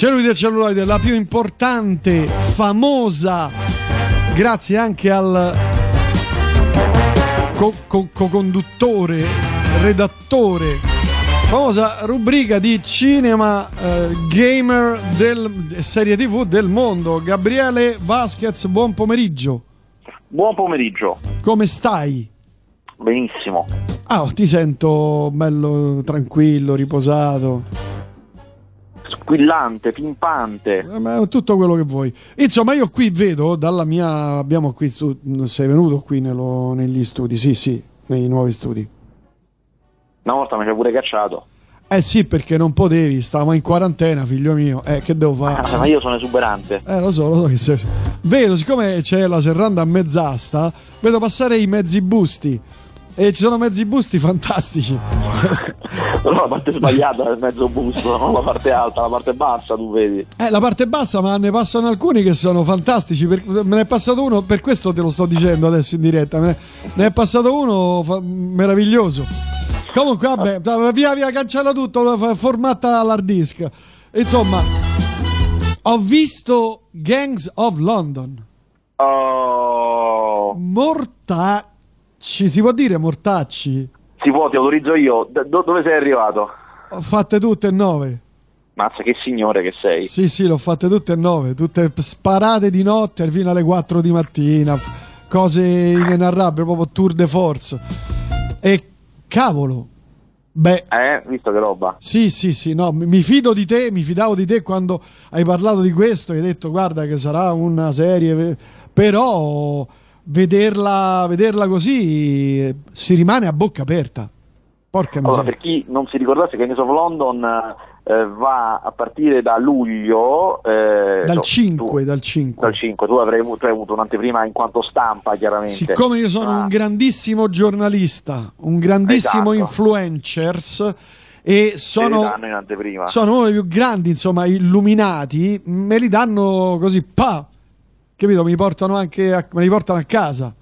Cellulite celluloide, la più importante, famosa, grazie anche al co-conduttore, co- redattore, famosa rubrica di cinema eh, gamer del serie tv del mondo. Gabriele Vasquez, buon pomeriggio. Buon pomeriggio. Come stai? Benissimo. Ah, ti sento bello tranquillo, riposato squillante, pimpante. Eh, tutto quello che vuoi. Insomma, io qui vedo dalla mia. Abbiamo qui. Stu... Sei venuto qui nello... negli studi? Sì, sì, nei nuovi studi. Una volta mi hai pure cacciato. Eh sì, perché non potevi, stavamo in quarantena, figlio mio. Eh, che devo fare? Ah, ma io sono esuberante. Eh, lo so, lo so che sei. Vedo, siccome c'è la serranda a mezz'asta, vedo passare i mezzi busti. E ci sono mezzi busti fantastici. non la parte sbagliata del mezzo busto, non la parte alta, la parte bassa, tu vedi. Eh, la parte bassa, ma ne passano alcuni che sono fantastici. Per, me ne è passato uno, per questo te lo sto dicendo adesso in diretta. Me, ne è passato uno fa, meraviglioso. Comunque, vabbè, via via, cancella tutto, formata all'hard disk. Insomma, ho visto Gangs of London. Oh. Morta ci si può dire mortacci? Si può, ti autorizzo io. Do- dove sei arrivato? Ho fatte tutte e nove. Mazza, che signore che sei. Sì, sì, l'ho fatte tutte e nove, tutte sparate di notte fino alle 4 di mattina. Cose inenarrabili, proprio tour de force. E cavolo. Beh, eh, visto che roba. Sì, sì, sì, no, mi fido di te, mi fidavo di te quando hai parlato di questo, hai detto guarda che sarà una serie, però vederla, vederla così si rimane a bocca aperta. Porca allora, per chi non si ricordasse, Gangs of London eh, va a partire da luglio. Eh, dal, no, 5, tu, dal 5. Dal 5, tu avrai avuto, hai avuto un'anteprima in quanto stampa, chiaramente. Siccome io sono ah. un grandissimo giornalista, un grandissimo esatto. influencers e sono, sono uno dei più grandi, insomma, illuminati, me li danno così, pa, capito? Mi portano anche a, me li portano a casa.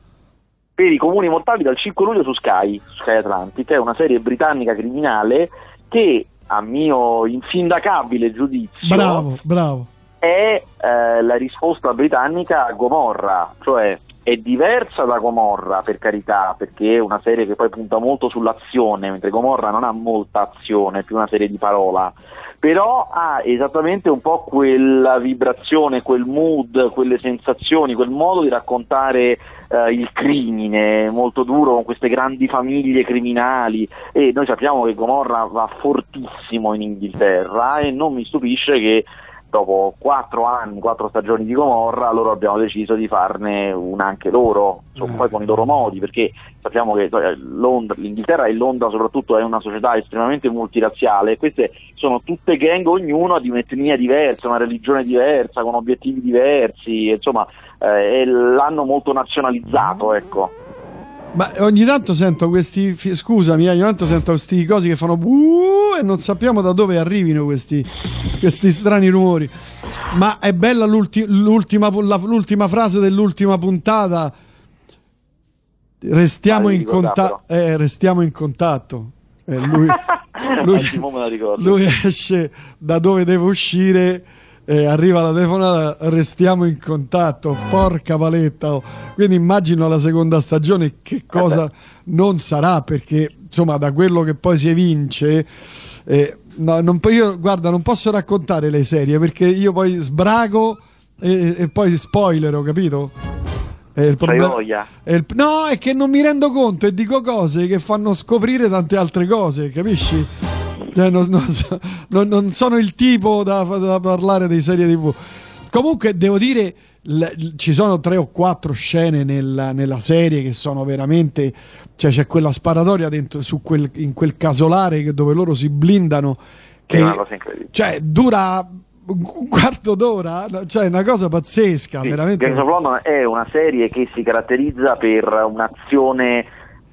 Per i comuni mortali dal 5 luglio su Sky, Sky Atlantic, è una serie britannica criminale che a mio insindacabile giudizio bravo, bravo. è eh, la risposta britannica a Gomorra, cioè è diversa da Gomorra per carità perché è una serie che poi punta molto sull'azione mentre Gomorra non ha molta azione, è più una serie di parola però ha esattamente un po' quella vibrazione, quel mood, quelle sensazioni, quel modo di raccontare eh, il crimine molto duro con queste grandi famiglie criminali. E noi sappiamo che Gomorra va fortissimo in Inghilterra e non mi stupisce che dopo quattro anni, quattro stagioni di Gomorra, loro abbiamo deciso di farne una anche loro, insomma, mm. poi con i loro modi, perché sappiamo che eh, l'Inghilterra e Londra soprattutto è una società estremamente multirazziale, e queste sono tutte gang, ognuno di un'etnia diversa, una religione diversa, con obiettivi diversi, insomma, eh, l'hanno molto nazionalizzato, ecco. Ma ogni tanto sento questi. Scusami, eh, ogni tanto sento questi cosi che fanno. Buh, e non sappiamo da dove arrivino questi, questi strani rumori. Ma è bella l'ulti, l'ultima, la, l'ultima frase dell'ultima puntata. Restiamo, in, conta- eh, restiamo in contatto. Eh, lui, lui, lui esce da dove deve uscire eh, arriva la telefonata, restiamo in contatto, porca paletta. Oh. Quindi immagino la seconda stagione che cosa non sarà, perché insomma da quello che poi si evince... Eh, no, non, io guarda, non posso raccontare le serie perché io poi sbrago e, e poi spoilero, capito? È il problema, è il, no, è che non mi rendo conto e dico cose che fanno scoprire tante altre cose, capisci? Eh, non, non, non, sono il tipo da, da, parlare di serie tv. Comunque devo dire, l- ci sono tre o quattro scene nella, nella, serie che sono veramente... Cioè c'è quella sparatoria dentro, quel, in quel casolare dove loro si blindano. Che, cioè, dura un quarto d'ora, cioè una cosa pazzesca, sì, veramente. Gangs of London è una serie che si caratterizza per un'azione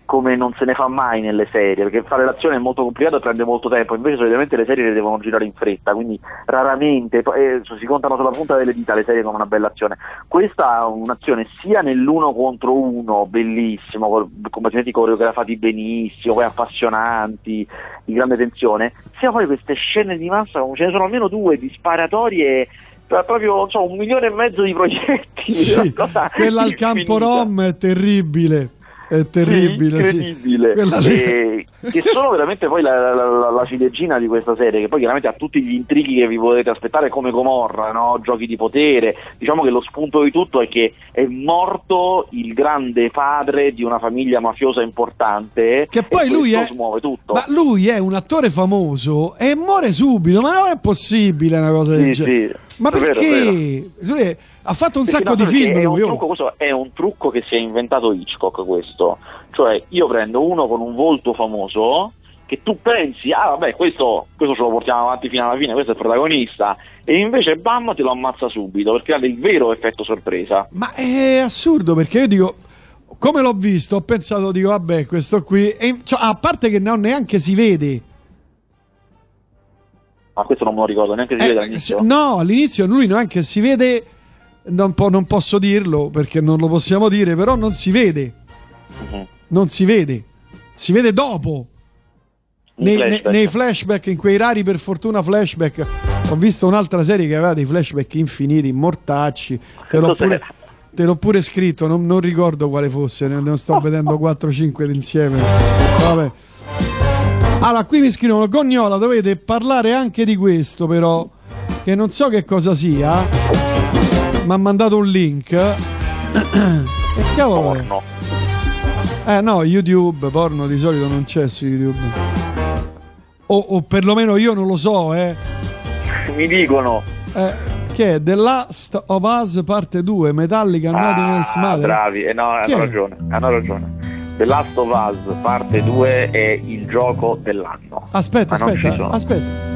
come non se ne fa mai nelle serie, perché fare l'azione è molto complicato e prende molto tempo, invece solitamente le serie le devono girare in fretta, quindi raramente eh, si contano sulla punta delle dita le serie con una bella azione. Questa ha un'azione sia nell'uno contro uno, bellissimo, combattimenti coreografati benissimo, poi appassionanti, di grande tensione, sia poi queste scene di massa, ce ne sono almeno due di sparatorie proprio so, un milione e mezzo di progetti. Sì, quella al campo Rom è terribile è terribile, incredibile. Sì. E, che sono veramente poi la, la, la, la, ciliegina di questa serie, che poi chiaramente ha tutti gli intrighi che vi potete aspettare come Gomorra, no? giochi di potere. Diciamo che lo spunto di tutto è che è morto il grande padre di una famiglia mafiosa importante. Che poi lui è. Smuove tutto. Ma lui è un attore famoso e muore subito, ma non è possibile una cosa del genere. Sì. Ma perché? Vero, vero. Ha fatto un perché sacco no, di film. È un, trucco, è un, trucco, che si è inventato Hitchcock questo. Cioè io prendo uno con un volto famoso che tu pensi, ah vabbè questo, questo ce lo portiamo avanti fino alla fine, questo è il protagonista, e invece bam ti lo ammazza subito per creare il vero effetto sorpresa. Ma è assurdo perché io dico, come l'ho visto, ho pensato, dico vabbè questo qui, e, cioè, a parte che non neanche si vede ma questo non me lo ricordo neanche si eh, vede all'inizio. No, all'inizio lui neanche si vede, non, po- non, posso dirlo perché non lo possiamo dire, però non si vede. Uh-huh. Non si vede, si vede dopo. Nei flashback. nei, flashback, in quei rari per fortuna flashback, ho visto un'altra serie che aveva dei flashback infiniti, mortacci. Te l'ho pure, te l'ho pure scritto, non, non, ricordo quale fosse, ne, ne sto vedendo 4-5 insieme. Vabbè. Allora, qui mi scrivono, Gognola, dovete parlare anche di questo però, che non so che cosa sia. Mi ha mandato un link. e cavolo porno. Eh no, YouTube, porno di solito non c'è su YouTube. O, o perlomeno io non lo so, eh. Mi dicono. Eh, che è The Last of Us parte 2, Metallica, ah, Nothing Else Matter. Bravi, eh, no, hanno ragione, hanno ragione. The Last of Us parte 2 è il gioco dell'anno. Aspetta, aspetta, aspetta.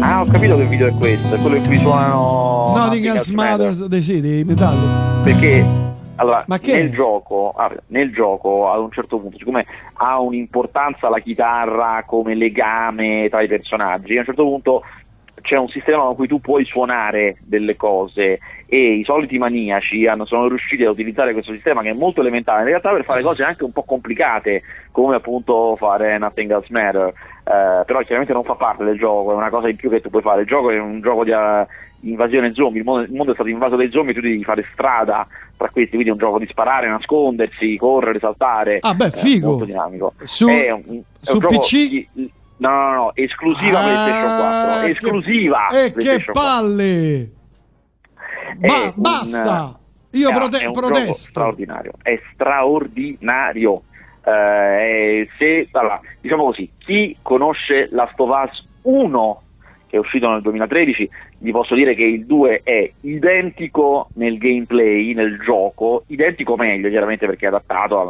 Ah, ho capito che video è questo, è quello in cui suonano Nothing Else Matters dei sì, di Metallica. Perché allora, nel gioco, ah, nel gioco, ad un certo punto, siccome ha un'importanza la chitarra come legame tra i personaggi, a un certo punto c'è un sistema con cui tu puoi suonare delle cose e i soliti maniaci hanno, sono riusciti a utilizzare questo sistema che è molto elementare in realtà per fare cose anche un po' complicate come appunto fare Nothing Else Matter eh, però chiaramente non fa parte del gioco è una cosa in più che tu puoi fare. Il gioco è un gioco di uh, invasione zombie il mondo, il mondo, è stato invaso dai zombie tu devi fare strada tra questi quindi è un gioco di sparare, nascondersi, correre, saltare. Ah beh figo. molto dinamico. Su, è un, è su PC di, No, no, no, esclusiva ah, PlayStation 4. Esclusiva. E che palle! Ba- un, basta! Io prote- è protesto. straordinario. È straordinario. Eh, se, allora, diciamo così, chi conosce la Stovaz 1 che è uscito nel 2013, vi posso dire che il 2 è identico nel gameplay, nel gioco, identico meglio chiaramente perché è adattato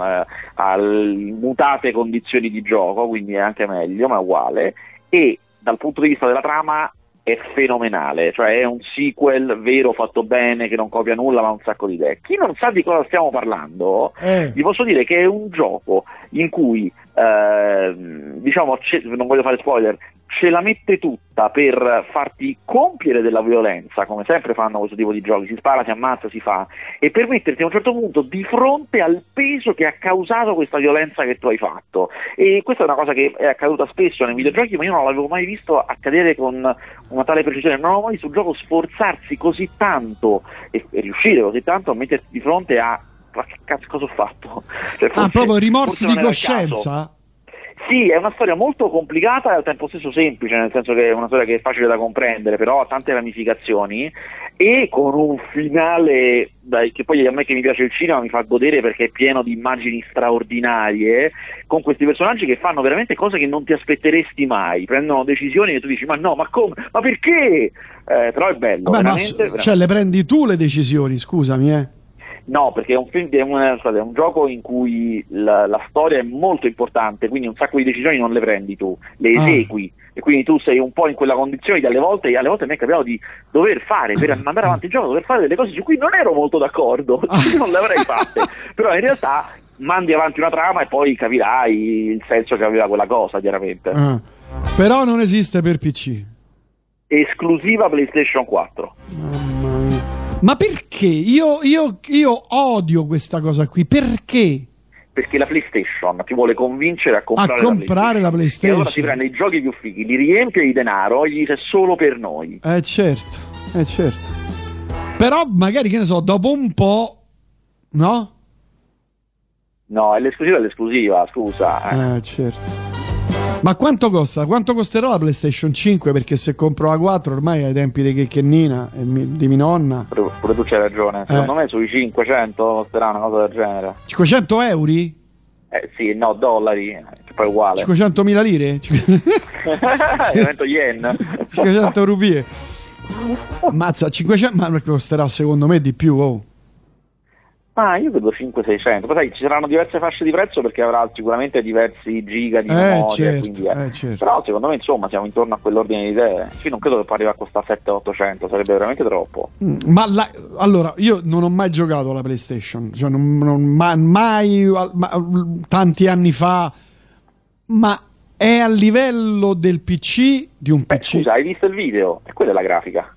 alle mutate condizioni di gioco, quindi è anche meglio, ma uguale, e dal punto di vista della trama è fenomenale, cioè è un sequel vero fatto bene che non copia nulla ma un sacco di idee. Chi non sa di cosa stiamo parlando, eh. vi posso dire che è un gioco in cui eh, diciamo, non voglio fare spoiler, ce la mette tutta per farti compiere della violenza, come sempre fanno questo tipo di giochi, si spara, si ammazza, si fa, e per metterti a un certo punto di fronte al peso che ha causato questa violenza che tu hai fatto. E questa è una cosa che è accaduta spesso nei videogiochi, ma io non l'avevo mai visto accadere con una tale precisione, non ho mai visto un gioco sforzarsi così tanto e, e riuscire così tanto a metterti di fronte a ma che cazzo cosa ho fatto? Cioè, forse, ah, proprio rimorsi di coscienza? Sì, è una storia molto complicata e al tempo stesso semplice, nel senso che è una storia che è facile da comprendere, però ha tante ramificazioni e con un finale dai, che poi a me che mi piace il cinema mi fa godere perché è pieno di immagini straordinarie, con questi personaggi che fanno veramente cose che non ti aspetteresti mai, prendono decisioni e tu dici ma no, ma come, ma perché? Eh, però è bello, Vabbè, veramente, ma, veramente. Cioè le prendi tu le decisioni, scusami eh. No, perché è un, film, è, un, è un gioco in cui la, la, storia è molto importante, quindi un sacco di decisioni non le prendi tu, le ah. esegui ah. e quindi tu sei un po' in quella condizione di alle volte, alle volte mi è capitato di dover fare, per mandare avanti il gioco, dover fare delle cose su cui non ero molto d'accordo, ah. non le avrei fatte, però in realtà mandi avanti una trama e poi capirai il senso che aveva quella cosa, chiaramente. Ah. Però non esiste per PC. Esclusiva PlayStation 4. Ma perché? Io, io, io odio questa cosa qui. Perché? perché la PlayStation ti vuole convincere a comprare, a comprare la, PlayStation. la, PlayStation. E allora ti prende i giochi più fighi, li riempie di denaro e gli dice solo per noi. Eh certo, eh certo. Però magari che ne so, dopo un po', no? No, è l'esclusiva, è l'esclusiva, scusa. Eh, eh certo. Ma quanto costa? Quanto costerà la PlayStation 5? Perché se compro la 4 ormai ai tempi di Checchennina e di mia nonna. Pure, pure tu c'hai ragione. Secondo eh. me sui 500 costerà una cosa del genere. 500 euro? Eh sì, no, dollari, che poi è uguale. 500 mila lire? Divento yen. 500 rupie. Mazza, 500, ma costerà secondo me di più, oh. Ah, io vedo 5-600, poi sai, ci saranno diverse fasce di prezzo perché avrà sicuramente diversi giga di eh, memoria, certo, quindi, eh. Eh, certo. però secondo me insomma siamo intorno a quell'ordine di idee, sì, non credo che poi arrivi a costare 7-800, sarebbe veramente troppo. Mm, ma la, allora, io non ho mai giocato alla PlayStation, cioè non, non mai, mai ma, tanti anni fa, ma è a livello del PC di un Beh, PC. Scusa, hai visto il video? E quella è la grafica.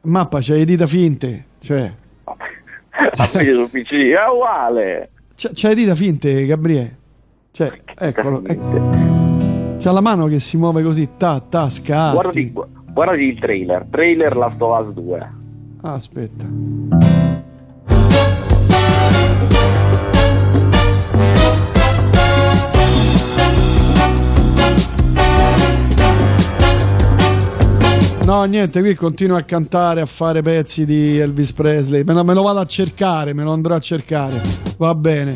Mappa, c'hai le dita finte, cioè appesi sul PC, è uguale. C'è, c'è le dita finte, Gabriele. Cioè, eccolo. Ecco. C'ha la mano che si muove così, ta, ta, scatti. Guardati, guardati il trailer, trailer Last of Us 2. Ah, aspetta. No, niente, qui continuo a cantare, a fare pezzi di Elvis Presley. Me lo, me lo vado a cercare, me lo andrò a cercare. Va bene.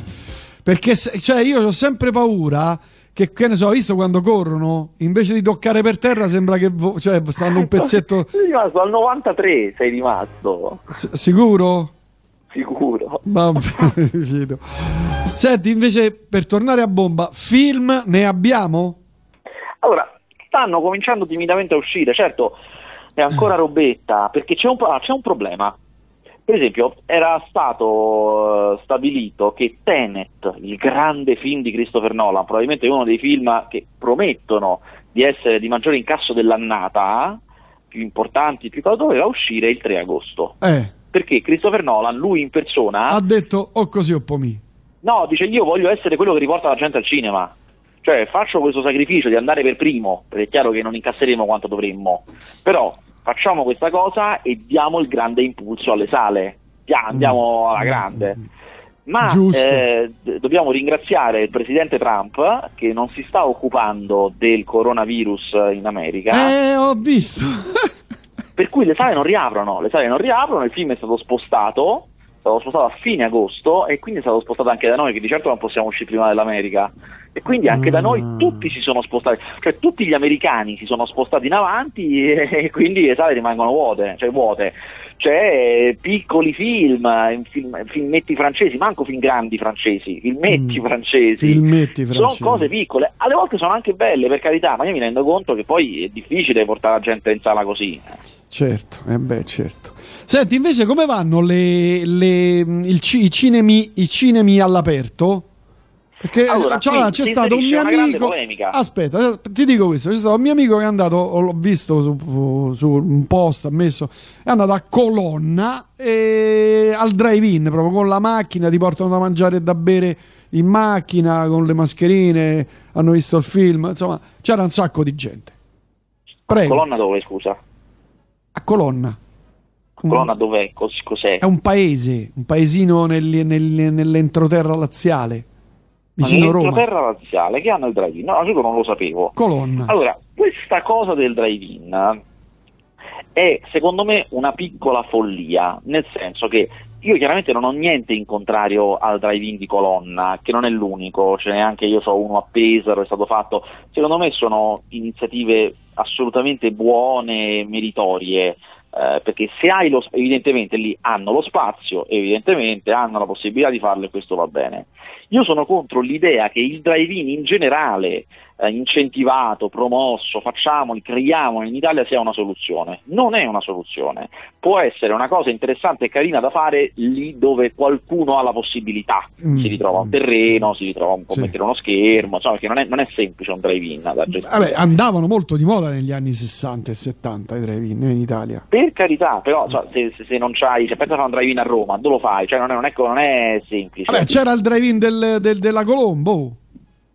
Perché cioè, io ho sempre paura che, che ne so, visto quando corrono, invece di toccare per terra sembra che vo- cioè, stanno un pezzetto... sei rimasto al 93, sei rimasto. S- sicuro? Sicuro. Vabbè, Senti, invece, per tornare a bomba, film ne abbiamo? Allora, stanno cominciando timidamente a uscire, certo è ancora robetta, perché c'è un, ah, c'è un problema. Per esempio, era stato uh, stabilito che Tenet, il grande film di Christopher Nolan, probabilmente uno dei film che promettono di essere di maggiore incasso dell'annata, più importanti, più caro, doveva uscire il 3 agosto. Eh. Perché Christopher Nolan, lui in persona... Ha detto o così o pomì. No, dice io voglio essere quello che riporta la gente al cinema. Cioè faccio questo sacrificio di andare per primo, perché è chiaro che non incasseremo quanto dovremmo, però facciamo questa cosa e diamo il grande impulso alle sale, andiamo alla grande. Ma eh, dobbiamo ringraziare il presidente Trump che non si sta occupando del coronavirus in America. Eh, ho visto. per cui le sale non riaprono, le sale non riaprono, il film è stato spostato stato spostato a fine agosto e quindi è stato spostato anche da noi, che di certo non possiamo uscire prima dell'America. E quindi anche da noi ah. tutti si sono spostati, cioè tutti gli americani si sono spostati in avanti e, quindi le sale rimangono vuote, cioè vuote. C'è piccoli film, film, filmetti francesi, manco film grandi francesi, filmetti mm. francesi. Filmetti francesi. Sono cose piccole, alle volte sono anche belle per carità, ma io mi rendo conto che poi è difficile portare la gente in sala così. Certo, eh beh, certo. Senti, invece come vanno le, le, il, i, cinemi, i cinemi all'aperto? Perché allora, cioè, c'è stato un mio amico. Aspetta, ti dico questo: c'è stato un mio amico che è andato, l'ho visto su, su un post, ha messo, è andato a Colonna e, al drive-in proprio con la macchina, ti portano da mangiare e da bere in macchina con le mascherine. Hanno visto il film, insomma, c'era un sacco di gente. Prego. Colonna dove, scusa? A Colonna. Colonna dov'è? Cos- cos'è? È un paese, un paesino nel, nel, nell'entroterra laziale. Vicino Roma. laziale che hanno il drive-in. No, io non lo sapevo. Colonna. Allora, questa cosa del drive-in è secondo me una piccola follia, nel senso che io chiaramente non ho niente in contrario al drive-in di colonna, che non è l'unico, ce n'è anche io so uno a Pesaro, è stato fatto. Secondo me sono iniziative assolutamente buone, meritorie eh, perché se hai lo, evidentemente lì hanno lo spazio, evidentemente hanno la possibilità di farlo e questo va bene. Io sono contro l'idea che il drive-in in generale eh, incentivato, promosso, facciamoli, creiamoli in Italia sia una soluzione. Non è una soluzione, può essere una cosa interessante e carina da fare lì dove qualcuno ha la possibilità, mm. si ritrova un terreno, si ritrova un po' sì. mettere uno schermo, insomma, perché non è, non è semplice un drive-in da gestire. Vabbè, andavano molto di moda negli anni 60 e 70 i drive-in in Italia. Per carità, però cioè, se, se, se, non c'hai, se pensi a fare un drive-in a Roma, dove lo fai? Cioè, non, è, non, è, non è semplice. Vabbè, c'era il drive-in del, del, della Colombo.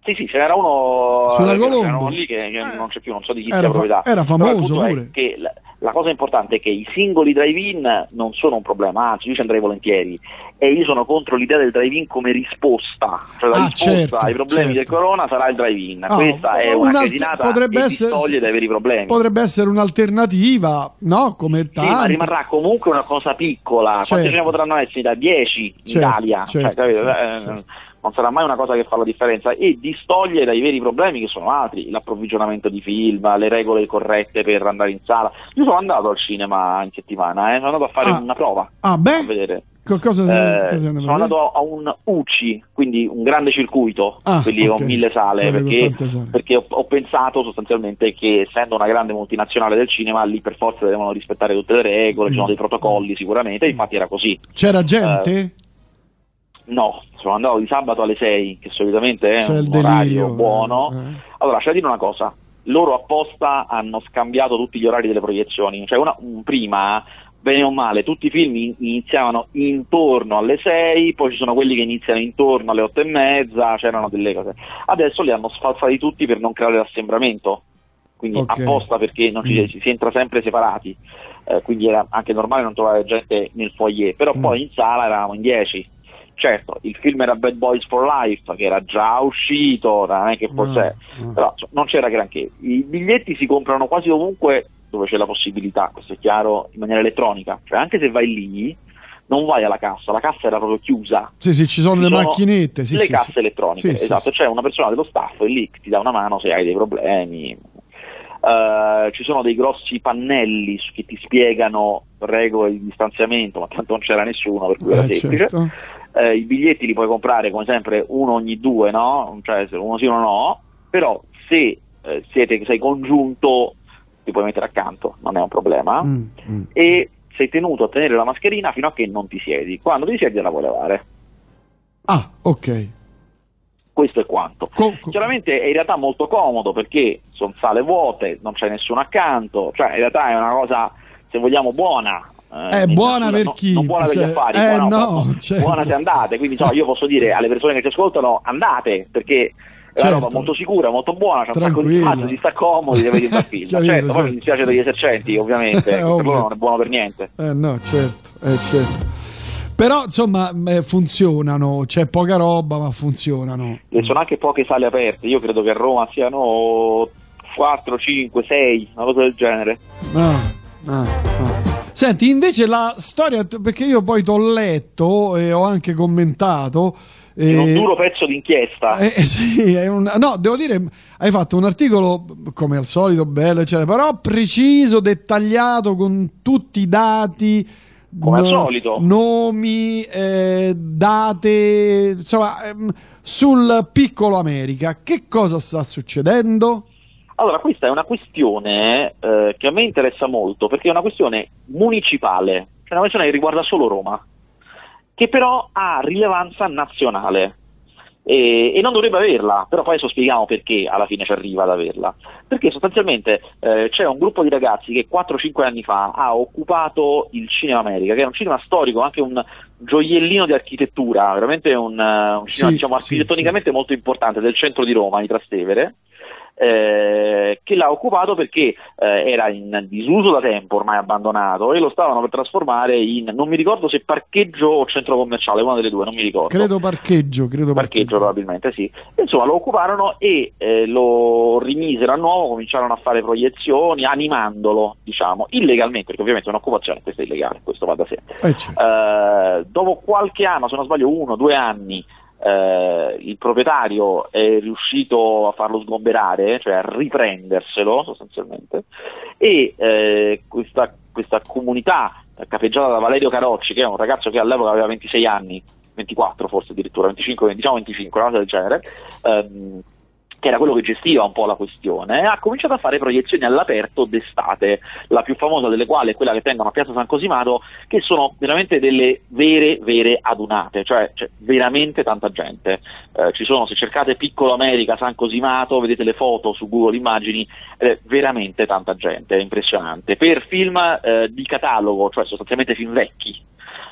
Sì, sì, ce n'era uno, Sulla Colombo. uno lì che, che eh, non c'è più, non so di chi era sia proprietà. Era famoso pure. Che la, la, cosa importante è che i singoli drive-in non sono un problema, anzi io ci andrei volentieri e io sono contro l'idea del drive-in come risposta, cioè la ah, risposta certo, ai problemi certo. del corona sarà il drive-in. Oh, Questa è una cretinata potrebbe che essere, toglie dai veri problemi. Potrebbe essere un'alternativa, no? Come tanti. Sì, ma rimarrà comunque una cosa piccola. Certo. Quanti ce ne potranno essere da 10 in certo, Italia? Certo, cioè, certo, eh, non sarà mai una cosa che fa la differenza e distoglie dai veri problemi che sono altri, l'approvvigionamento di film, le regole corrette per andare in sala. Io sono andato al cinema in settimana, eh, sono andato a fare Ah. una prova. Ah, beh, a vedere. co- cosa, Eh, cosa sono andato a un UCI, quindi un grande circuito, Ah, quelli ok. con mille sale, perché, sale. perché ho, ho pensato sostanzialmente che essendo una grande multinazionale del cinema, lì per forza devono rispettare tutte le regole, ci sono dei protocolli sicuramente, infatti era così. C'era Eh, gente? No, sono andato di sabato alle 6, che solitamente è C'è un orario buono. Eh. Allora, c'è da dire una cosa, loro apposta hanno scambiato tutti gli orari delle proiezioni, cioè una, un- prima, bene o male, tutti i film in- iniziavano intorno alle 6, poi ci sono quelli che iniziano intorno alle 8 e mezza, c'erano delle cose. Adesso li hanno sfalsati tutti per non creare l'assembramento, quindi Ok. apposta perché non ci- Mm. si, si entra sempre separati, Eh, quindi era anche normale non trovare gente nel foyer, però Mm. poi in sala eravamo in 10. Certo, il film era Bad Boys for Life, che era già uscito, non è che fosse... Ah, ah. Però insomma, non c'era granché. I biglietti si comprano quasi ovunque dove c'è la possibilità, questo è chiaro, in maniera elettronica. Cioè anche se vai lì, non vai alla cassa, la cassa era proprio chiusa. Sì, sì, ci sono Ci le sono macchinette. Sì, le sì, casse sì. elettroniche, esatto, c'è una persona dello staff lì che ti dà una mano se hai dei problemi. Eh, ci sono dei grossi pannelli che ti spiegano regole di distanziamento, ma tanto non c'era nessuno, per cui era Eh, semplice. certo. Eh, I biglietti li puoi comprare come sempre uno ogni due, no? Cioè uno sì uno no, però se eh, siete, sei congiunto ti puoi mettere accanto, non è un problema. Mm, mm. E sei tenuto a tenere la mascherina fino a che non ti siedi. Quando ti siedi la puoi levare. Ah, ok. Questo è quanto. Co- co- Chiaramente è in realtà molto comodo perché sono sale vuote, non c'è nessuno accanto, cioè in realtà è una cosa, se vogliamo, buona. Eh, È nel buona per no- chi? Non buona per gli Cioè, affari, eh, buona, no, buona- certo. buona se andate. Quindi insomma, io posso dire alle persone che ci ascoltano andate perché è una Certo. roba molto sicura, molto buona, c'è un sacco di Tranquilla. spazio, si sta comodi, vede un bel film. Chiarito, certo, poi certo. mi dispiace degli esercenti, ovviamente, Eh, ovvio. non è buono per niente. Eh no, certo, eh, certo. Però insomma eh, funzionano, c'è poca roba ma funzionano. E sono anche poche sale aperte, io credo che a Roma siano 4, 5, 6, una cosa del genere. Ah, ah, ah. Senti, invece la storia, perché io poi t'ho letto e ho anche commentato. È un eh, duro pezzo d'inchiesta. eh, eh, sì, è un- no, devo dire, hai fatto un articolo come al solito bello, eccetera, però preciso, dettagliato, con tutti i dati. Come al solito. Nomi, eh, date, insomma, ehm, sul piccolo America. Che cosa sta succedendo? Allora, questa è una questione eh, che a me interessa molto perché è una questione municipale, cioè una questione che riguarda solo Roma, che però ha rilevanza nazionale e, e non dovrebbe averla, però poi adesso spieghiamo perché alla fine ci arriva ad averla. Perché sostanzialmente eh, c'è un gruppo di ragazzi che 4-5 anni fa ha occupato il Cinema America, che è un cinema storico, anche un gioiellino di architettura, veramente un, eh, un cinema Sì, diciamo, sì, architettonicamente molto importante del centro di Roma, di Trastevere. Eh, che l'ha occupato perché eh, era in disuso da tempo, ormai abbandonato, e lo stavano per trasformare in, non mi ricordo se parcheggio o centro commerciale, una delle due, non mi ricordo Credo parcheggio, credo parcheggio probabilmente sì. Insomma, lo occuparono e eh, lo rimisero a nuovo, cominciarono a fare proiezioni animandolo, diciamo, illegalmente, perché ovviamente un'occupazione questa è illegale, questo va da sé. Eh, certo. Eh, dopo qualche anno, se non sbaglio uno o due anni, eh, il proprietario è riuscito a farlo sgomberare, cioè a riprenderselo sostanzialmente, e eh, questa questa comunità capeggiata da Valerio Carocci, che è un ragazzo che all'epoca aveva 26 anni, 24 forse addirittura, 25, diciamo 25, una cosa del genere, ehm, che era quello che gestiva un po' la questione, ha cominciato a fare proiezioni all'aperto d'estate, la più famosa delle quali è quella che tengono a Piazza San Cosimato, che sono veramente delle vere, vere adunate, cioè c'è veramente tanta gente. Eh, ci sono, se cercate Piccolo America, San Cosimato, vedete le foto su Google Immagini, è veramente tanta gente, è impressionante. Per film eh, di catalogo, cioè sostanzialmente film vecchi,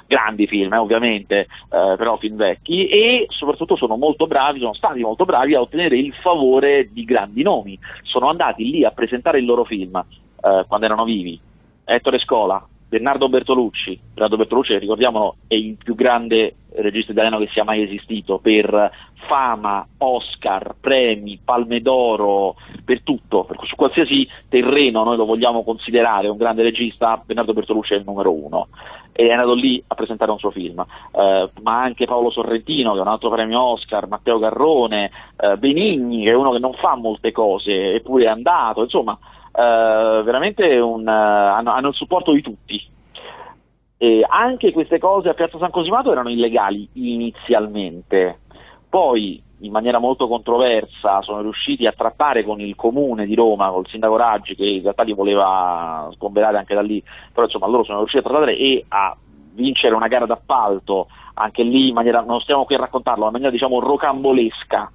grandi film eh, ovviamente, eh, però film vecchi e soprattutto sono molto bravi, sono stati molto bravi a ottenere il favore di grandi nomi, sono andati lì a presentare il loro film eh, quando erano vivi, Ettore Scola, Bernardo Bertolucci, Bernardo Bertolucci ricordiamolo è il più grande regista italiano che sia mai esistito per fama, Oscar, premi, Palme d'Oro, per tutto, per, su qualsiasi terreno noi lo vogliamo considerare un grande regista, Bernardo Bertolucci è il numero uno. E è andato lì a presentare un suo film, eh, ma anche Paolo Sorrentino che è un altro premio Oscar, Matteo Garrone, eh, Benigni che è uno che non fa molte cose eppure è andato, insomma eh, veramente un, hanno, hanno, il supporto di tutti. E anche queste cose a Piazza San Cosimato erano illegali inizialmente, poi in maniera molto controversa sono riusciti a trattare con il comune di Roma, col sindaco Raggi che in realtà li voleva sgomberare anche da lì, però insomma loro sono riusciti a trattare e a vincere una gara d'appalto, anche lì in maniera, non stiamo qui a raccontarlo, in maniera diciamo rocambolesca,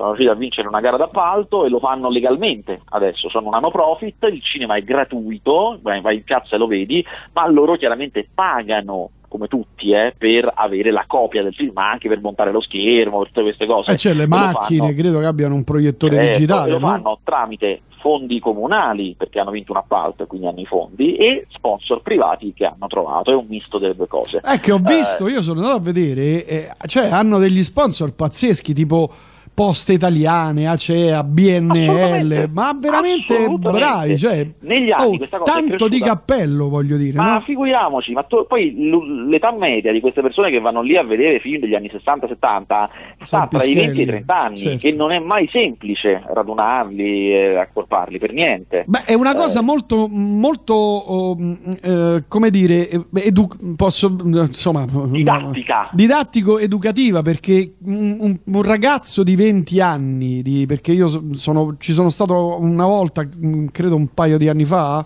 sono riusciti a vincere una gara d'appalto e lo fanno legalmente adesso, sono una no profit, il cinema è gratuito, vai in piazza e lo vedi, ma loro chiaramente pagano come tutti, eh, per avere la copia del film, ma anche per montare lo schermo, per tutte queste cose. Eh, cioè le macchine, fanno, credo che abbiano un proiettore certo, digitale. Lo no? fanno tramite fondi comunali perché hanno vinto un appalto e quindi hanno i fondi e sponsor privati che hanno trovato, è un misto delle due cose. È che ho visto, eh, io sono andato a vedere, eh, cioè hanno degli sponsor pazzeschi tipo poste italiane, Acea, BNL, ma veramente bravi, cioè, negli anni oh, questa cosa tanto di cappello voglio dire. Ma no? figuriamoci, ma to- poi l- l'età media di queste persone che vanno lì a vedere film degli anni 60-70 sta tra i 20 e i 30 anni, certo. che non è mai semplice radunarli e accorparli per niente. Beh, è una cosa eh. molto, molto, oh, eh, come dire, edu- posso, insomma, didattica. didattico educativa perché un, un, un ragazzo di 20 anni, di, perché io sono, ci sono stato una volta, mm, credo un paio di anni fa,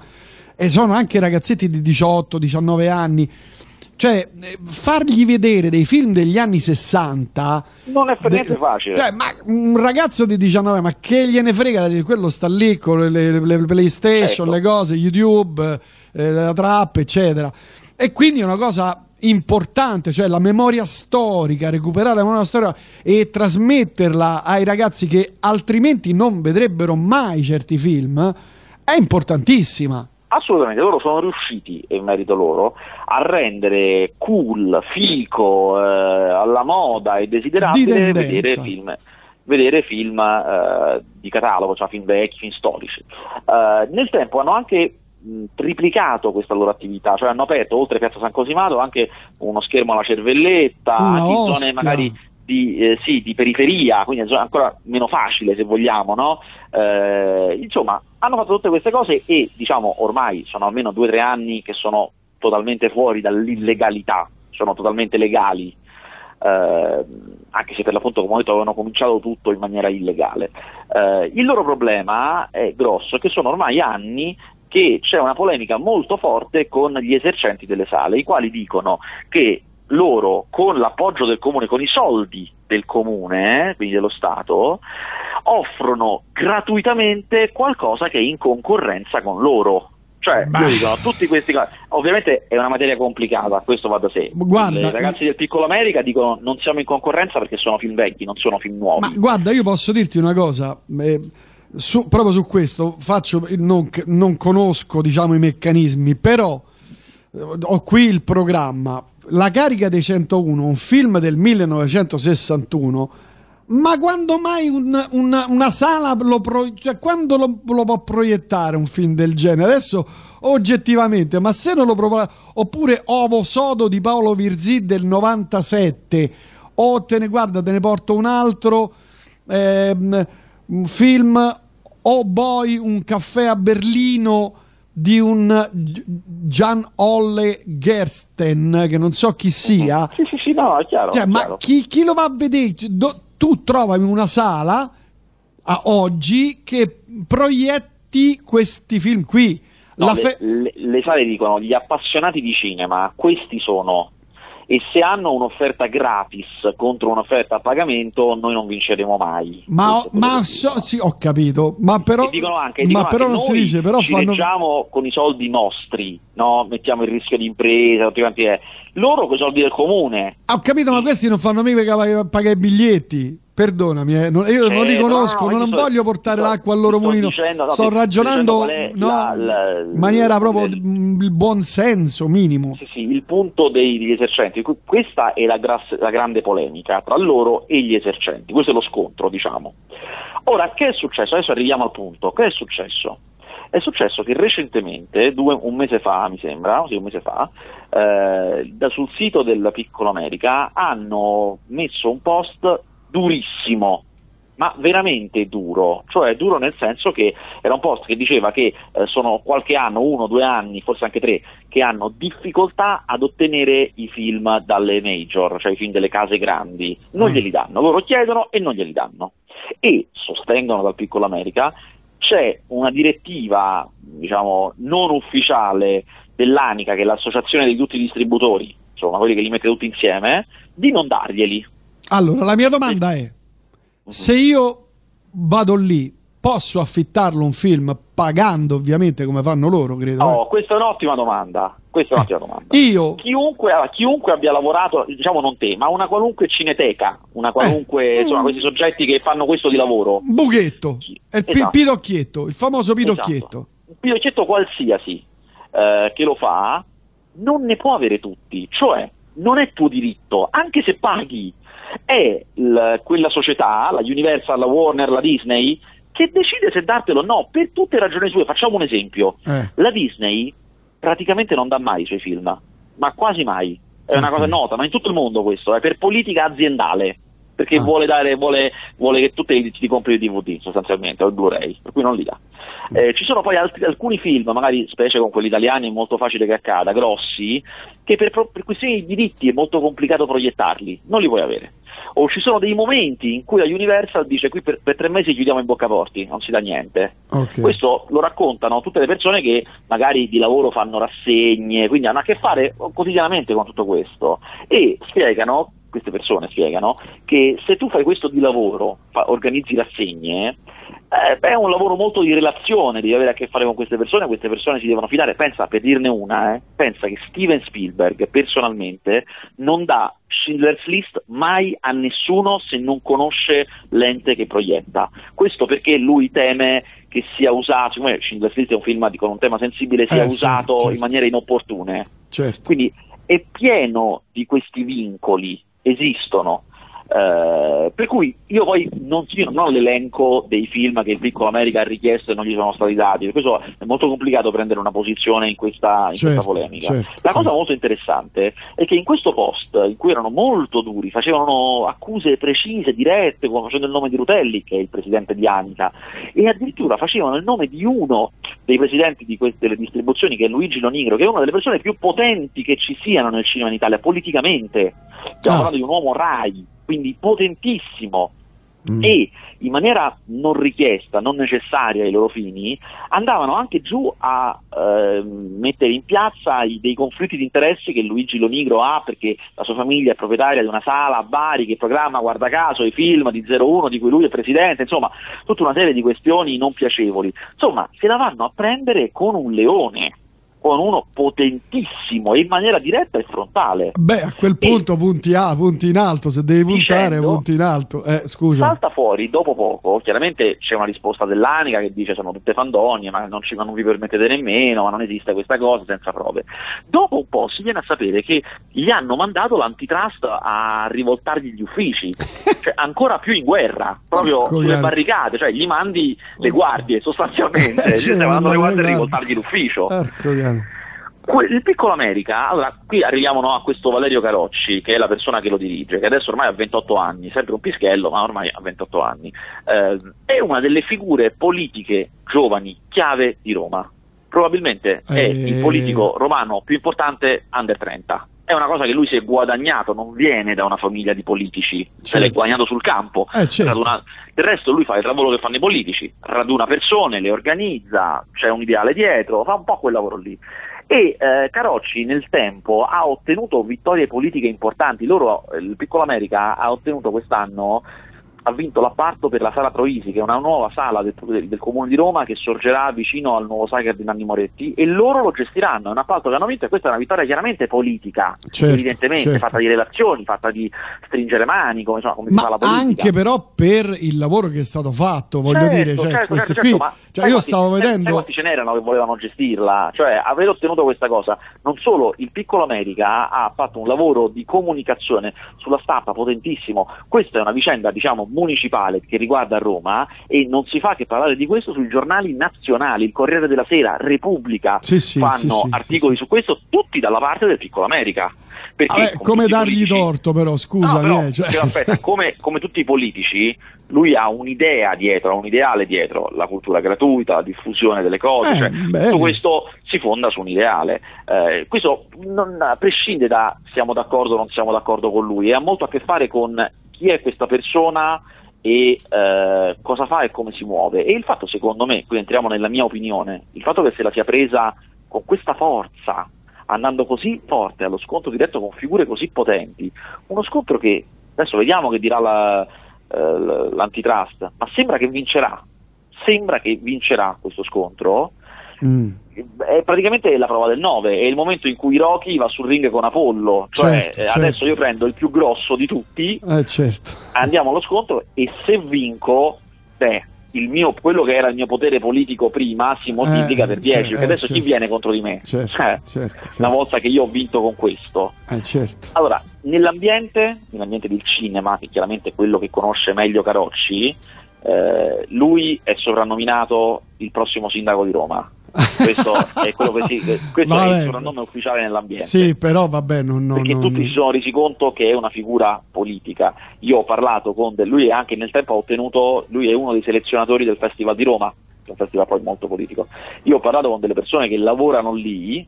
e sono anche ragazzetti di 18-19 anni. Cioè, eh, fargli vedere dei film degli anni 60 non è per niente facile. Cioè, ma un ragazzo di 19, ma che gliene frega? Quello sta lì con le, le, le PlayStation, ecco. le cose, YouTube, eh, la trap, eccetera. E quindi è una cosa importante, cioè la memoria storica, recuperare la memoria storica e trasmetterla ai ragazzi che altrimenti non vedrebbero mai certi film, è importantissima. Assolutamente, loro sono riusciti, e merito loro, a rendere cool, fico, eh, alla moda e desiderabile vedere film vedere film eh, di catalogo, cioè film vecchi, film storici. Eh, nel tempo hanno anche triplicato questa loro attività, cioè hanno aperto oltre Piazza San Cosimato anche uno schermo alla cervelletta, in zone magari di, eh, sì, di, periferia, quindi è ancora meno facile se vogliamo, no? eh, insomma, hanno fatto tutte queste cose e diciamo ormai sono almeno due o tre anni che sono totalmente fuori dall'illegalità, sono totalmente legali. Eh, anche se per l'appunto come ho detto avevano cominciato tutto in maniera illegale. Eh, il loro problema è grosso, che sono ormai anni che c'è una polemica molto forte con gli esercenti delle sale, i quali dicono che loro con l'appoggio del comune, con i soldi del comune, eh, quindi dello Stato, offrono gratuitamente qualcosa che è in concorrenza con loro. Cioè, dicono tutti questi. Ovviamente è una materia complicata, questo va da sé. Guarda, I ragazzi del Piccolo America dicono non siamo in concorrenza perché sono film vecchi, non sono film nuovi. Ma guarda, io posso dirti una cosa. Eh, su, proprio su questo faccio, non, non conosco diciamo, i meccanismi, però eh, ho qui il programma. La carica dei 101, un film del 1961, ma quando mai un, una, una, sala lo pro, cioè, quando lo, lo, può proiettare un film del genere? Adesso oggettivamente, ma se non lo provo oppure Ovo Sodo di Paolo Virzì del 97 o te ne guarda, te ne porto un altro ehm, film Oh Boy, un caffè a Berlino di un Gian Olle Gersten, che non so chi sia. Sì, sì, sì, no, è chiaro. Cioè, è ma chiaro. Chi, chi, lo va a vedere? Do, tu trovami una sala a oggi che proietti questi film qui. No, fe- le, le, le sale dicono gli appassionati di cinema, questi sono e se hanno un'offerta gratis contro un'offerta a pagamento noi non vinceremo mai. Ma, ma so, sì, ho capito, ma però, dicono anche, ma dicono però anche non si dice, però ci fanno... leggiamo con i soldi nostri, no? mettiamo il rischio di impresa, tutti quanti è. loro con i soldi del comune. Ho capito, ma questi non fanno mica pagare i biglietti. Perdonami, eh, non, io Certo, non li conosco, no, no, non sto, voglio portare sto, l'acqua al loro sto mulino. Dicendo, no, sto ragionando in maniera proprio il buon senso minimo. Sì, sì, il punto degli esercenti. Questa è la, gras- la grande polemica tra loro e gli esercenti. Questo è lo scontro, diciamo. Ora, che è successo? Adesso arriviamo al punto. Che è successo? È successo che recentemente, due, un mese fa mi sembra, sì, un mese fa, eh, da, sul sito della Piccola America hanno messo un post durissimo, ma veramente duro, cioè duro nel senso che era un post che diceva che eh, sono qualche anno, uno, due anni, forse anche tre, che hanno difficoltà ad ottenere i film dalle major, cioè i film delle case grandi, non glieli danno, loro chiedono e non glieli danno. E sostengono dal Piccolo America c'è una direttiva, diciamo, non ufficiale dell'ANICA, che è l'associazione di tutti i distributori, insomma quelli che li mette tutti insieme, di non darglieli. Allora, la mia domanda è: se io vado lì, posso affittarlo un film pagando ovviamente come fanno loro, credo? No, oh, questa è un'ottima domanda. Questa è un'ottima domanda. Io? Chiunque, chiunque, abbia lavorato, diciamo non te, ma una qualunque cineteca, una qualunque, eh. insomma, questi soggetti che fanno questo di lavoro. Bughetto, è il esatto. pidocchietto, il famoso pidocchietto. Esatto. Un pidocchietto qualsiasi eh, che lo fa, non ne può avere tutti, cioè non è tuo diritto, anche se paghi è l- quella società, la Universal, la Warner, la Disney, che decide se dartelo o no, per tutte ragioni sue. Facciamo un esempio. Eh. La Disney praticamente non dà mai i suoi film, ma quasi mai. È una cosa nota, ma in tutto il mondo questo, è per politica aziendale perché ah. vuole, dare, vuole, vuole, che tu ti, ti compri il DVD sostanzialmente o il Blu-ray, per cui non li dà. Eh, ci sono poi altri, alcuni film, magari specie con quelli italiani, è molto facile che accada, grossi, che per, per questioni di diritti è molto complicato proiettarli, non li puoi avere. O ci sono dei momenti in cui la Universal dice qui per, per tre mesi chiudiamo i boccaporti, non si dà niente. Okay. Questo lo raccontano tutte le persone che magari di lavoro fanno rassegne, quindi hanno a che fare quotidianamente con tutto questo e spiegano queste persone spiegano che se tu fai questo di lavoro, fa, organizzi rassegne, eh, è un lavoro molto di relazione, devi avere a che fare con queste persone, queste persone si devono fidare. Pensa, per dirne una, eh, pensa che Steven Spielberg personalmente non dà Schindler's List mai a nessuno se non conosce l'ente che proietta. Questo perché lui teme che sia usato, siccome Schindler's List è un film con un tema sensibile, sia eh, sì, usato certo. in maniere inopportune. Certo. Quindi è pieno di questi vincoli esistono. Uh, per cui io poi non, io non ho l'elenco dei film che il Piccolo America ha richiesto e non gli sono stati dati, per questo è molto complicato prendere una posizione in questa, in certo, questa polemica. Certo, La cosa certo. molto interessante è che in questo post, in cui erano molto duri, facevano accuse precise, dirette, facendo il nome di Rutelli, che è il presidente di Anica, e addirittura facevano il nome di uno dei presidenti di queste delle distribuzioni, che è Luigi Lonigro, che è una delle persone più potenti che ci siano nel cinema in Italia, politicamente. Stiamo Ah. parlando di un uomo RAI, quindi potentissimo Mm. e in maniera non richiesta, non necessaria ai loro fini, andavano anche giù a eh, mettere in piazza i- dei conflitti di interessi che Luigi Lonigro ha perché la sua famiglia è proprietaria di una sala a Bari che programma, guarda caso, i film di 01 di cui lui è presidente, insomma, tutta una serie di questioni non piacevoli. Insomma, se la vanno a prendere con un leone, con uno potentissimo e in maniera diretta e frontale. Beh, a quel punto punti, a, punti in alto, se devi puntare Dicendo- punti in alto. Eh, scusa. Salta fuori dopo poco, chiaramente c'è una risposta dell'Anica che dice sono tutte fandonie, ma non, ci, ma non vi permettete nemmeno, ma non esiste questa cosa senza prove. Dopo un po' si viene a sapere che gli hanno mandato l'antitrust a rivoltargli gli uffici, cioè ancora più in guerra, proprio Porco sulle barricate, cioè gli mandi le guardie sostanzialmente, Eh, gli cioè, stai mandando le mandano guardie a rivoltargli l'ufficio. Porco Il piccolo America, allora qui arriviamo no, a questo Valerio Carocci, che è la persona che lo dirige, che adesso ormai ha 28 anni, sempre un pischello, ma ormai ha 28 anni. Eh, è una delle figure politiche giovani chiave di Roma. probabilmente è il politico romano più importante under 30 è una cosa che lui si è guadagnato, non viene da una famiglia di politici, certo. se l'è certo. guadagnato sul campo. Eh, certo. raduna... Del resto lui fa il lavoro che fanno i politici, raduna persone, le organizza, c'è un ideale dietro, fa un po' quel lavoro lì. E eh, Carocci nel tempo ha ottenuto vittorie politiche importanti, Loro, il Piccolo America ha ottenuto quest'anno ha vinto l'apparto per la Sala Troisi, che è una nuova sala del, del, Comune di Roma che sorgerà vicino al nuovo Sager di Nanni Moretti e loro lo gestiranno, è un appalto che hanno vinto e questa è una vittoria chiaramente politica, certo, evidentemente, certo. fatta di relazioni, fatta di stringere mani, come, insomma, come ma si fa la politica. anche però per il lavoro che è stato fatto, voglio certo, dire, cioè, certo, certo, qui, ma cioè, io quanti, stavo vedendo... quanti ce n'erano che volevano gestirla? Cioè, aver ottenuto questa cosa, non solo il Piccolo America ha fatto un lavoro di comunicazione sulla stampa potentissimo, questa è una vicenda, diciamo, municipale che riguarda Roma e non si fa che parlare di questo sui giornali nazionali, il Corriere della Sera, Repubblica, sì, sì, fanno sì, articoli su questo, tutti dalla parte del Piccolo America. Perché, Vabbè, come dargli politici, torto però, scusami. No, eh, cioè. aspetta, come, come tutti i politici, lui ha un'idea dietro, ha un ideale dietro, la cultura gratuita, la diffusione delle cose, eh, cioè, tutto questo si fonda su un ideale. Eh, questo non prescinde da siamo d'accordo o non siamo d'accordo con lui, ha molto a che fare con chi è questa persona e eh, cosa fa e come si muove. E il fatto, secondo me, qui entriamo nella mia opinione, il fatto che se la sia presa con questa forza, andando così forte allo scontro diretto con figure così potenti, uno scontro che adesso vediamo che dirà la, eh, l'antitrust, ma sembra che vincerà, sembra che vincerà questo scontro. Mm è praticamente la prova del 9, è il momento in cui Rocky va sul ring con Apollo, cioè certo, eh, certo. adesso io prendo il più grosso di tutti, eh, certo. andiamo allo scontro e se vinco, beh, mio, quello che era il mio potere politico prima si moltiplica eh, per 10, certo, perché adesso certo. chi viene contro di me? Certo, cioè, certo, una volta che io ho vinto con questo. Eh, certo. Allora, nell'ambiente, nell'ambiente del cinema, che chiaramente è quello che conosce meglio Carocci, eh, lui è soprannominato il prossimo sindaco di Roma questo è quello che si, questo vabbè. è il soprannome ufficiale nell'ambiente. Sì, però vabbè, non, non, perché non, tutti si sono resi conto che è una figura politica. Io ho parlato con lui anche nel tempo ha ottenuto, lui è uno dei selezionatori del Festival di Roma, che è un festival poi molto politico. Io ho parlato con delle persone che lavorano lì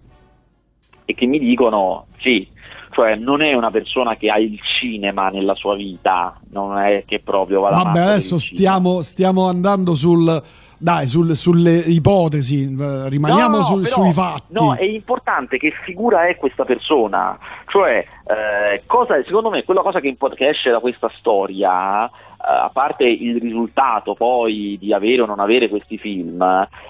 e che mi dicono sì, cioè non è una persona che ha il cinema nella sua vita, non è che proprio va Vabbè, adesso stiamo, stiamo andando sul dai, sul, sulle ipotesi, rimaniamo no, su, però, sui fatti. No, è importante che figura è questa persona, cioè, eh, cosa, secondo me, quella cosa che, che esce da questa storia a parte il risultato poi di avere o non avere questi film,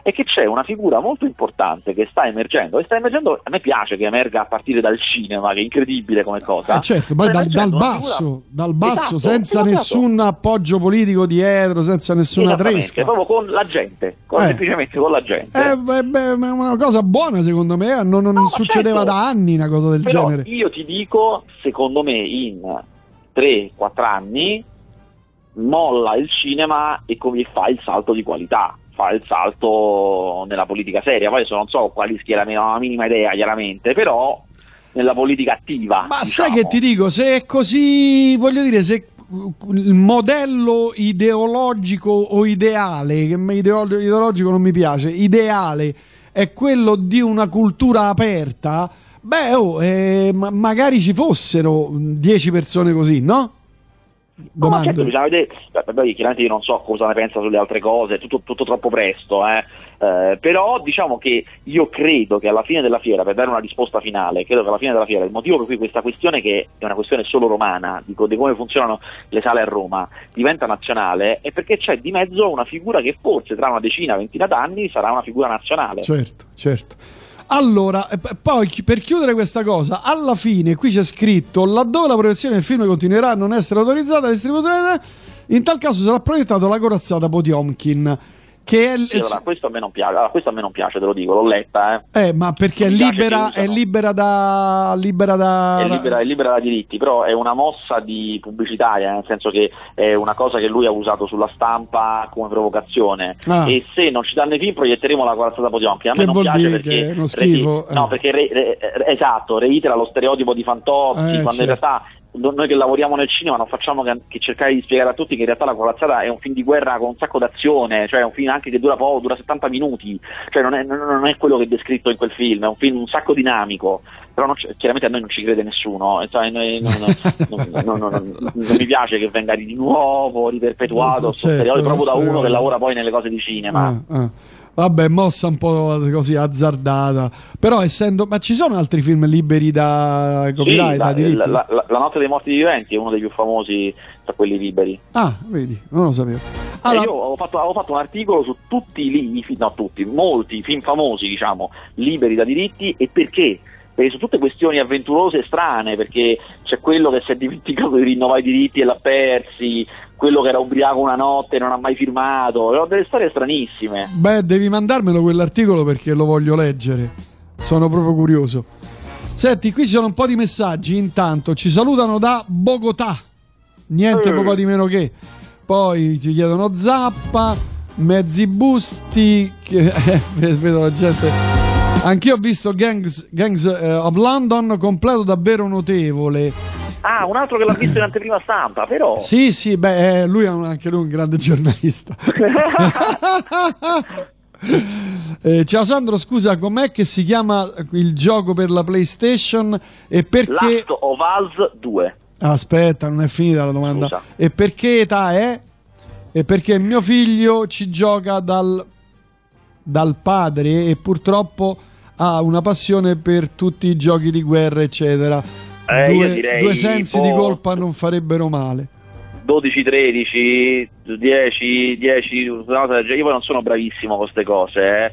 è che c'è una figura molto importante che sta emergendo e sta emergendo, a me piace che emerga a partire dal cinema, che è incredibile come cosa. Eh certo, poi dal, dal, basso, dal basso, esatto, senza esatto. nessun appoggio politico dietro, senza nessuna tresca. Proprio con la gente, con, Eh. semplicemente con la gente. Eh, beh, beh, è una cosa buona secondo me, eh, non, non No, succedeva certo. da anni una cosa del Però genere. io ti dico, secondo me in 3-4 anni molla il cinema e come fa il salto di qualità, fa il salto nella politica seria, poi adesso non so quali ho la minima idea chiaramente, però nella politica attiva. Ma diciamo. sai che ti dico, se è così, voglio dire, se il modello ideologico o ideale, che ideologico non mi piace, ideale è quello di una cultura aperta, beh, oh, eh, ma- magari ci fossero 10 persone così, no? No, ma certo, Domando. bisogna vedere, poi chiaramente io non so cosa ne pensa sulle altre cose, è tutto, tutto troppo presto, eh. Eh, però diciamo che io credo che alla fine della fiera, per dare una risposta finale, credo che alla fine della fiera il motivo per cui questa questione, che è una questione solo romana, dico, di come funzionano le sale a Roma, diventa nazionale, è perché c'è di mezzo una figura che forse tra una decina, ventina d'anni sarà una figura nazionale. Certo, certo. Allora, e p- poi per chiudere questa cosa, alla fine qui c'è scritto laddove la proiezione del film continuerà a non essere autorizzata, la distribuzione in tal caso sarà proiettato la corazzata Potiomkin, che è... Sì, allora, questo, a me non piace, allora, questo a me non piace, te lo dico, l'ho letta, eh. Eh, ma perché è libera, è libera da... libera da... è libera, è libera da diritti, però è una mossa di pubblicitaria, nel senso che è una cosa che lui ha usato sulla stampa come provocazione. Ah. E se non ci danno i film proietteremo la corazzata Potiomkin. A me Che non vuol piace dire perché uno schifo? re- no, Eh. perché re- re- esatto, reitera lo stereotipo di Fantozzi, Eh, quando in certo. realtà noi che lavoriamo nel cinema non facciamo che, che, cercare di spiegare a tutti che in realtà La corazzata è un film di guerra con un sacco d'azione, cioè è un film anche che dura poco, dura 70 minuti, cioè non è, non è quello che è descritto in quel film, è un film un sacco dinamico, però non, chiaramente a noi non ci crede nessuno, cioè, noi, non, non, non, non, mi piace che venga di nuovo riperpetuato certo, proprio da uno che lavora poi nelle cose di cinema. Ah, ah. Vabbè, mossa un po' così azzardata. Però essendo. Ma ci sono altri film liberi da copyright, sì, da diritti? La, la, la, notte dei morti viventi è uno dei più famosi tra quelli liberi. Ah, vedi, non lo sapevo. Allora... io avevo fatto, avevo fatto, un articolo su tutti i film, no tutti, molti film famosi, diciamo, liberi da diritti e perché perché sono tutte questioni avventurose e strane, perché c'è quello che si è dimenticato di rinnovare i diritti e l'ha persi, quello che era ubriaco una notte e non ha mai firmato, erano delle storie stranissime. Beh, devi mandarmelo quell'articolo perché lo voglio leggere, sono proprio curioso. Senti, qui ci sono un po' di messaggi, intanto ci salutano da Bogotà, niente mm. poco di meno che. Poi ci chiedono zappa, mezzi busti, che, eh, vedo la gente Anch'io ho visto Gangs, Gangs uh, of London, completo davvero notevole. Ah, un altro che l'ha visto in anteprima stampa, però. Sì, sì, beh, eh, lui è un, anche lui un grande giornalista. eh, ciao Sandro, scusa, com'è che si chiama il gioco per la PlayStation e perché... Last of Us 2. Aspetta, non è finita la domanda. Scusa. E perché età è? E perché mio figlio ci gioca dal, dal padre e purtroppo ha una passione per tutti i giochi di guerra, eccetera. Eh, due, due, sensi di colpa non farebbero male. 12, 13, 10, 10, io poi non sono bravissimo con queste cose, eh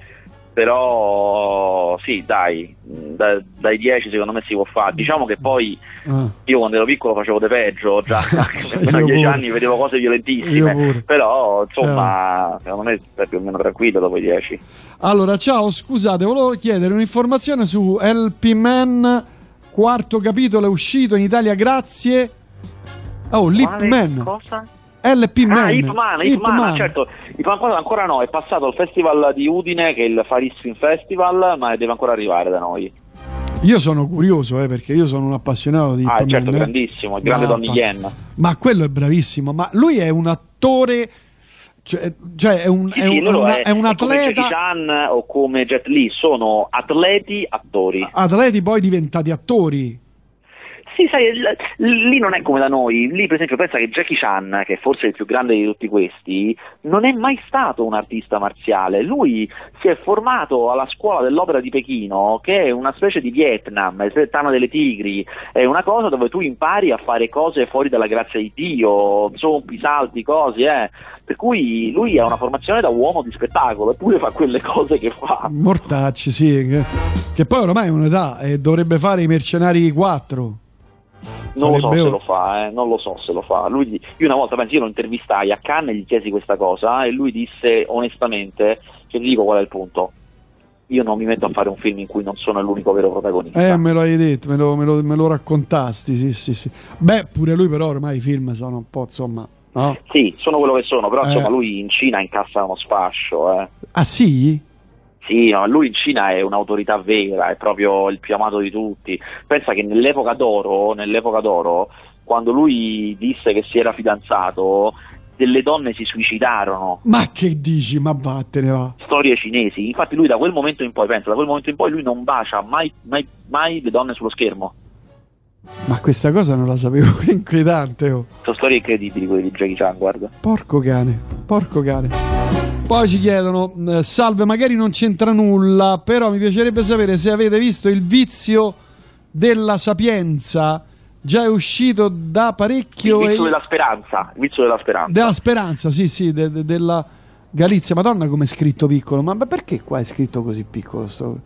però sì dai da, dai 10 secondo me si può fare. Diciamo che poi ah. io quando ero piccolo facevo de peggio già a 10 anni vedevo cose violentissime. Però insomma eh. secondo me è più o meno tranquillo dopo i 10 allora ciao scusate volevo chiedere un'informazione su LP Man quarto capitolo è uscito in Italia grazie. Oh Lip Man. cosa? LP Man. Ah, Ip Man, Ip, Ip Man, Man. certo. Ip Man ancora no, è passato al festival di Udine, che è il Faris Film Festival, ma deve ancora arrivare da noi. Io sono curioso, eh, perché io sono un appassionato di Ip Ah, certo, Man. grandissimo, il grande Donny Yen. Ma quello è bravissimo, ma lui è un attore... Cioè, cioè è, un, sì, è, un, una, è, è, un, atleta. Come Chan o come Jet Li sono atleti, attori. Atleti poi diventati attori. Sì, sai, lì non è come da noi. Lì, per esempio, pensa che Jackie Chan, che è forse il più grande di tutti questi, non è mai stato un artista marziale. Lui si è formato alla scuola dell'opera di Pechino, che è una specie di Vietnam, il Tana delle Tigri, è una cosa dove tu impari a fare cose fuori dalla grazia di Dio, zompi, salti, cose, eh. Per cui lui ha una formazione da uomo di spettacolo, eppure fa quelle cose che fa. Mortacci, sì, che, che poi ormai è un'età e dovrebbe fare i mercenari 4. Non lo so se lo fa, eh, non lo so se lo fa. Lui, io una volta penso, io lo intervistai a Cannes e gli chiesi questa cosa e lui disse onestamente, che ti dico qual è il punto, io non mi metto a fare un film in cui non sono l'unico vero protagonista. Eh, me lo hai detto, me lo, me lo, me lo raccontasti, sì, sì, sì. Beh, pure lui però ormai i film sono un po', insomma... No? Sì, sono quello che sono, però eh. insomma lui in Cina incassa uno sfascio. Eh. Ah sì? Sì, no, lui in Cina è un'autorità vera, è proprio il più amato di tutti. Pensa che nell'epoca d'oro, nell'epoca d'oro quando lui disse che si era fidanzato, delle donne si suicidarono. Ma che dici? Ma vattene va. Storie cinesi. Infatti lui da quel momento in poi, pensa, da quel momento in poi lui non bacia mai, mai, mai le donne sullo schermo. Ma questa cosa non la sapevo, che inquietante. Oh. Sono storie incredibili quelle di Jackie Chan, guarda. Porco cane, porco cane. Poi ci chiedono, eh, salve, magari non c'entra nulla, però mi piacerebbe sapere se avete visto il vizio della sapienza. Già è uscito da parecchio. Il vizio e... della speranza. Il vizio della speranza. Della speranza, sì, sì, de- de- della Galizia. Madonna, come è scritto piccolo. Ma perché qua è scritto così piccolo? Sto...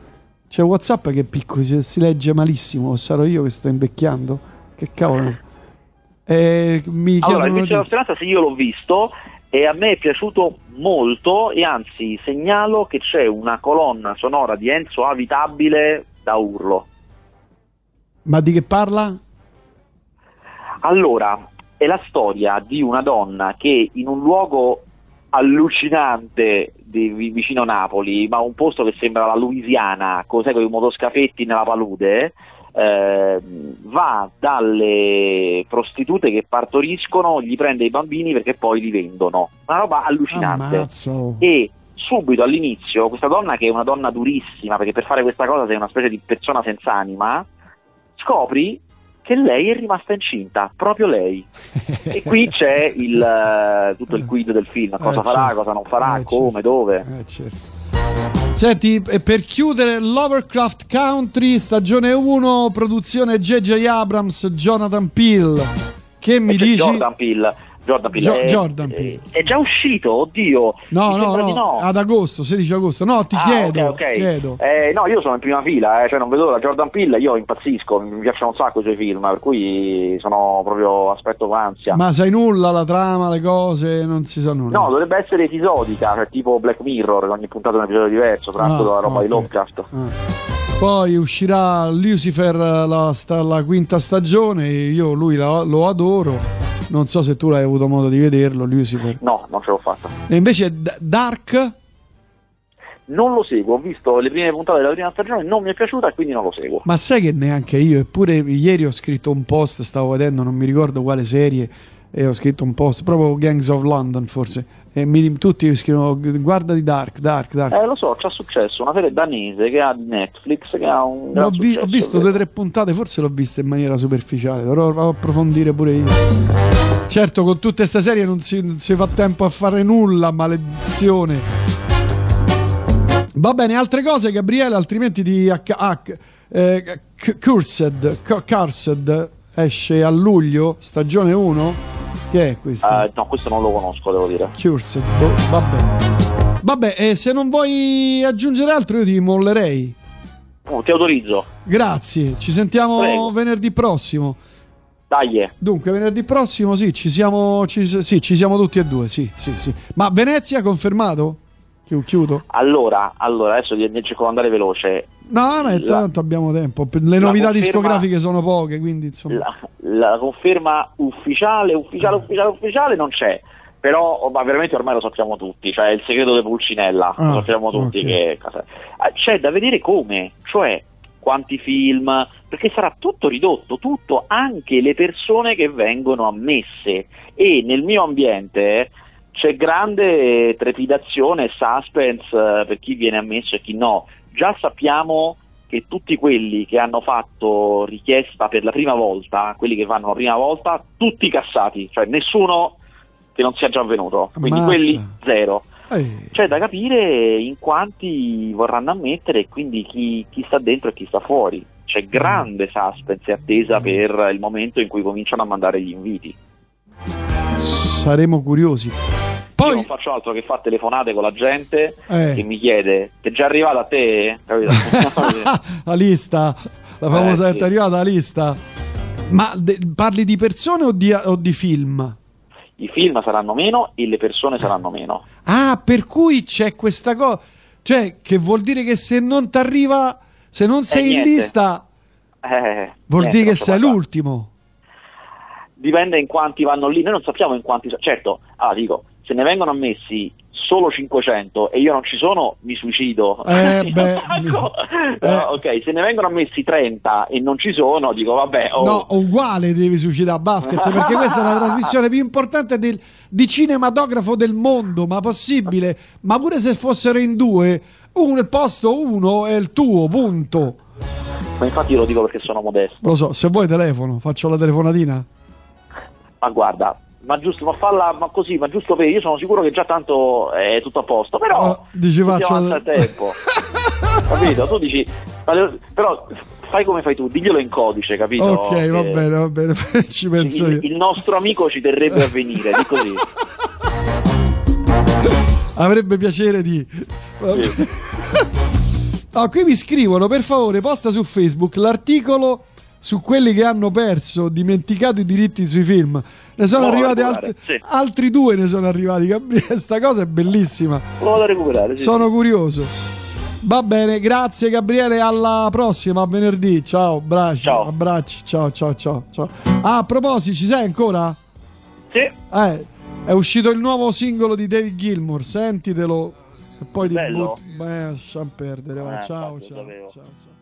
C'è WhatsApp che è piccolo, cioè, si legge malissimo. O sarò io che sto invecchiando? Che cavolo. Eh, mi allora, il vizio della speranza, sì, io l'ho visto e a me è piaciuto molto e anzi segnalo che c'è una colonna sonora di Enzo Avitabile da urlo. Ma di che parla? Allora, è la storia di una donna che in un luogo allucinante di, vicino Napoli, ma un posto che sembra la Louisiana, cos'è con i motoscafetti nella palude, eh, va dalle prostitute che partoriscono, gli prende i bambini perché poi li vendono. Una roba allucinante. Ammazzo. E subito all'inizio questa donna che è una donna durissima, perché per fare questa cosa sei una specie di persona senza anima, scopri che lei è rimasta incinta, proprio lei. e qui c'è il, uh, tutto il quid del film, cosa eh, farà, certo. cosa non farà, eh, come, certo. dove. Eh, certo. Senti, per chiudere Lovercraft Country, stagione 1, produzione J.J. Abrams, Jonathan Peel. Che mi dici? Jordan Peele Jordan Peele. Gio- è, Jordan Peele. È, già uscito, oddio. No, no, no, no, ad agosto, 16 agosto. No, ti ah, chiedo. Okay, okay. chiedo. Eh, no, io sono in prima fila, eh, cioè non vedo la Jordan Peele, io impazzisco, mi piacciono un sacco i suoi film, per cui sono proprio aspetto con ansia. Ma sai nulla, la trama, le cose, non si sa nulla. No, dovrebbe essere episodica, cioè tipo Black Mirror, ogni puntata è un episodio diverso, tratto ah, dalla roba okay. di Lovecraft. Ah. Poi uscirà Lucifer la, la, quinta stagione, io lui la, lo adoro non so se tu l'hai avuto modo di vederlo, Lucifer. No, non ce l'ho fatta. E invece Dark? Non lo seguo, ho visto le prime puntate della prima stagione, non mi è piaciuta e quindi non lo seguo. Ma sai che neanche io, eppure ieri ho scritto un post, stavo vedendo, non mi ricordo quale serie, e ho scritto un post, proprio Gangs of London forse, e mi, tutti scrivono guarda di Dark, Dark, Dark. Eh lo so, c'è successo, una serie danese che ha di Netflix che ha un... Ho, vi, ho, visto due o tre puntate, forse l'ho vista in maniera superficiale, dovrò approfondire pure io. Certo, con tutte queste serie non si, non si fa tempo a fare nulla, maledizione. Va bene, altre cose Gabriele, altrimenti di H- H- eh, Cursed, Cursed esce a luglio, stagione 1 che è questo? Uh, no, questo non lo conosco, devo dire. Cursed, boh, vabbè. Vabbè, e se non vuoi aggiungere altro io ti mollerei. Oh, ti autorizzo. Grazie, ci sentiamo Prego. venerdì prossimo. Dai. Dunque, venerdì prossimo sì, ci siamo, ci, sì, ci siamo tutti e due, sì, sì, sì. Ma Venezia confermato? Chiudo. Allora, allora adesso cerco di andare veloce. No, ma tanto abbiamo tempo. Le novità discografiche sono poche, quindi insomma. La, la conferma ufficiale, ufficiale, ufficiale, ufficiale non c'è. Però ma veramente ormai lo sappiamo tutti, cioè il segreto di Pulcinella, ah, lo sappiamo tutti okay. che eh, c'è da vedere come, cioè quanti film, perché sarà tutto ridotto, tutto, anche le persone che vengono ammesse e nel mio ambiente c'è grande trepidazione e suspense eh, per chi viene ammesso e chi no. Già sappiamo che tutti quelli che hanno fatto richiesta per la prima volta, quelli che vanno la prima volta, tutti cassati, cioè nessuno che non sia già avvenuto, quindi Ammazza. quelli zero. Ehi. C'è da capire in quanti vorranno ammettere e quindi chi, chi, sta dentro e chi sta fuori. C'è grande suspense e attesa per il momento in cui cominciano a mandare gli inviti. Saremo curiosi. Poi... Io non faccio altro che fare telefonate con la gente eh. che mi chiede: Ti è già arrivata a te? la lista, la famosa eh, sì. è arrivata la lista. Ma de- parli di persone o di, o di film? I film saranno meno e le persone saranno meno. Ah, per cui c'è questa cosa. Cioè, che vuol dire che se non ti arriva, se non sei eh, in lista, eh, vuol niente, dire che sei l'ultimo. Dipende in quanti vanno lì. Noi non sappiamo in quanti. Certo, ah, dico, se ne vengono ammessi solo 500 e io non ci sono, mi suicido. Eh, beh, eh. ok, se ne vengono ammessi 30 e non ci sono, dico vabbè. Oh. No, uguale devi suicidare Baskets perché questa è la trasmissione più importante del, di cinematografo del mondo, ma possibile. Ma pure se fossero in due, un, il posto uno è il tuo, punto. Ma infatti io lo dico perché sono modesto. Lo so, se vuoi telefono, faccio la telefonatina. Ma guarda, ma giusto, ma falla ma così, ma giusto per io sono sicuro che già tanto è tutto a posto, però oh, dici faccio tempo. capito? Tu dici però fai come fai tu, diglielo in codice, capito? Ok, che va bene, va bene, ci penso il, io. Il nostro amico ci terrebbe a venire, di così. Avrebbe piacere di sì. oh, qui mi scrivono, per favore, posta su Facebook l'articolo su quelli che hanno perso, dimenticato i diritti sui film. Ne sono arrivati alt- sì. altri due, ne sono arrivati. Gabriele, sta cosa è bellissima. Lo vado a recuperare. Sì, sono curioso. Va bene, grazie Gabriele, alla prossima, a venerdì. Ciao, abbracci. Ciao. Abbracci, ciao, ciao, ciao, ciao. Ah, a proposito, ci sei ancora? Sì. Eh, è uscito il nuovo singolo di David Gilmour, sentitelo. E poi Bello. ti butti. Beh, lasciamo perdere. Eh, ciao, ciao, ciao, ciao.